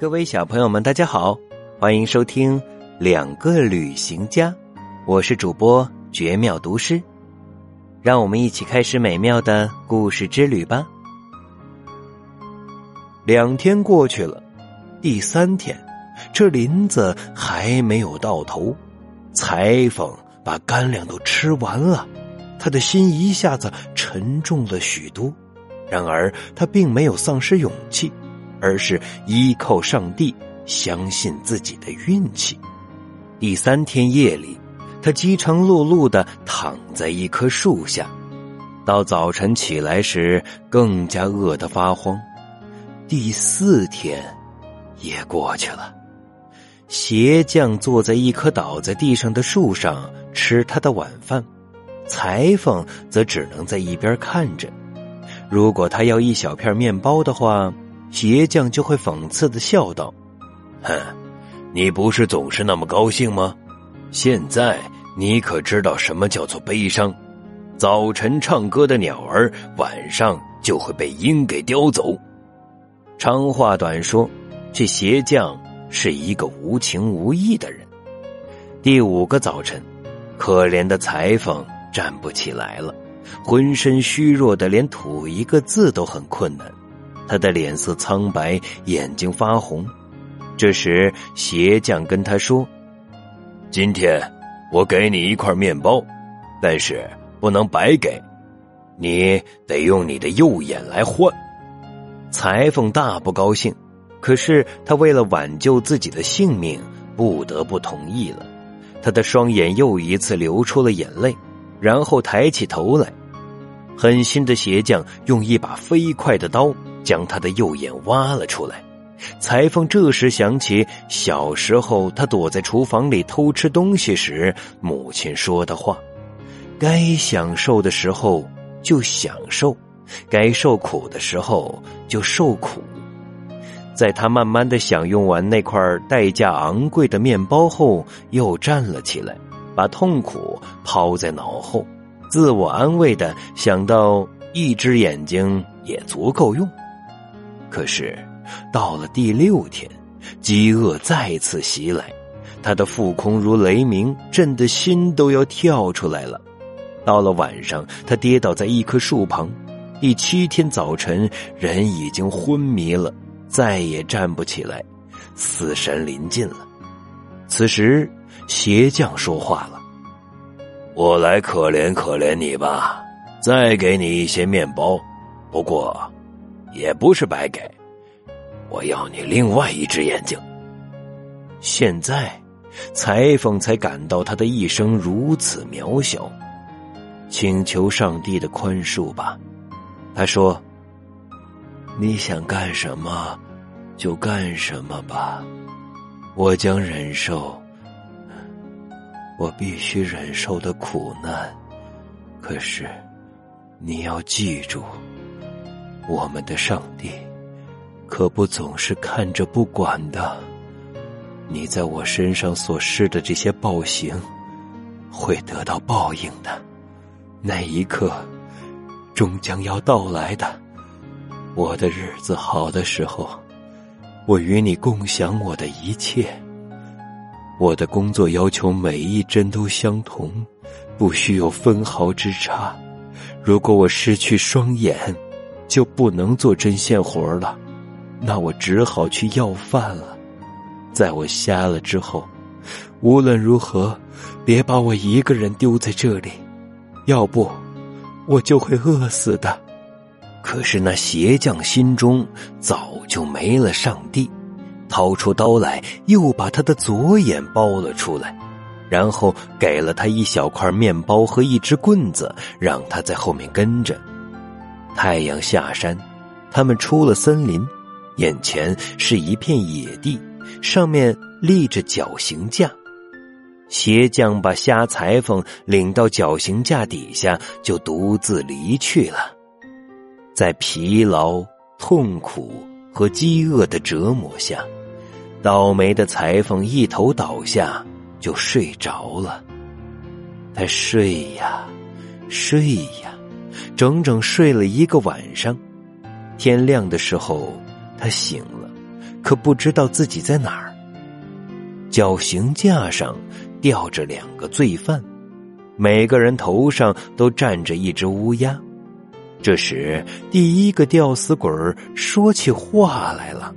各位小朋友们，大家好，欢迎收听《两个旅行家》，我是主播绝妙读诗，让我们一起开始美妙的故事之旅吧。两天过去了，第三天，这林子还没有到头，裁缝把干粮都吃完了，他的心一下子沉重了许多。然而，他并没有丧失勇气。而是依靠上帝，相信自己的运气。第三天夜里，他饥肠辘辘的躺在一棵树下，到早晨起来时，更加饿得发慌。第四天也过去了，鞋匠坐在一棵倒在地上的树上吃他的晚饭，裁缝则只能在一边看着。如果他要一小片面包的话。鞋匠就会讽刺的笑道：“哼，你不是总是那么高兴吗？现在你可知道什么叫做悲伤？早晨唱歌的鸟儿，晚上就会被鹰给叼走。长话短说，这鞋匠是一个无情无义的人。第五个早晨，可怜的裁缝站不起来了，浑身虚弱的，连吐一个字都很困难。”他的脸色苍白，眼睛发红。这时，鞋匠跟他说：“今天我给你一块面包，但是不能白给，你得用你的右眼来换。”裁缝大不高兴，可是他为了挽救自己的性命，不得不同意了。他的双眼又一次流出了眼泪，然后抬起头来。狠心的鞋匠用一把飞快的刀。将他的右眼挖了出来，裁缝这时想起小时候他躲在厨房里偷吃东西时母亲说的话：“该享受的时候就享受，该受苦的时候就受苦。”在他慢慢的享用完那块代价昂贵的面包后，又站了起来，把痛苦抛在脑后，自我安慰的想到一只眼睛也足够用。可是，到了第六天，饥饿再次袭来，他的腹空如雷鸣，震得心都要跳出来了。到了晚上，他跌倒在一棵树旁。第七天早晨，人已经昏迷了，再也站不起来，死神临近了。此时，鞋匠说话了：“我来可怜可怜你吧，再给你一些面包，不过……”也不是白给，我要你另外一只眼睛。现在，裁缝才感到他的一生如此渺小，请求上帝的宽恕吧。他说：“你想干什么，就干什么吧，我将忍受我必须忍受的苦难。可是，你要记住。”我们的上帝可不总是看着不管的，你在我身上所施的这些暴行，会得到报应的。那一刻终将要到来的。我的日子好的时候，我与你共享我的一切。我的工作要求每一针都相同，不需有分毫之差。如果我失去双眼，就不能做针线活了，那我只好去要饭了。在我瞎了之后，无论如何，别把我一个人丢在这里，要不我就会饿死的。可是那鞋匠心中早就没了上帝，掏出刀来，又把他的左眼包了出来，然后给了他一小块面包和一只棍子，让他在后面跟着。太阳下山，他们出了森林，眼前是一片野地，上面立着绞刑架。鞋匠把瞎裁缝领到绞刑架底下，就独自离去了。在疲劳、痛苦和饥饿的折磨下，倒霉的裁缝一头倒下，就睡着了。他睡呀，睡呀。整整睡了一个晚上，天亮的时候，他醒了，可不知道自己在哪儿。绞刑架上吊着两个罪犯，每个人头上都站着一只乌鸦。这时，第一个吊死鬼说起话来了。